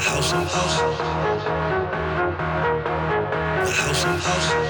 house, house, house, The house, house, house, house,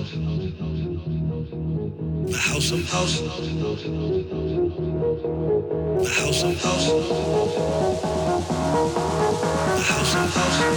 The house of house. The house of house. The house of house.